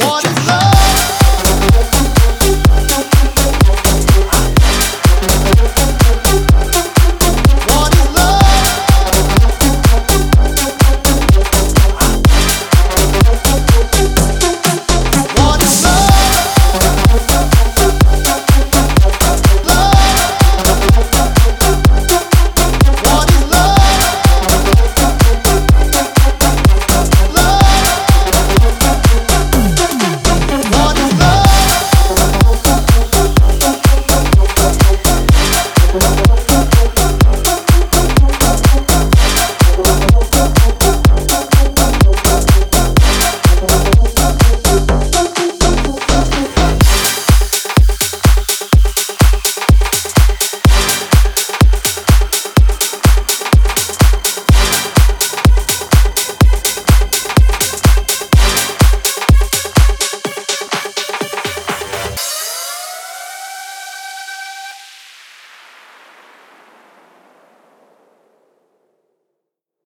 What is?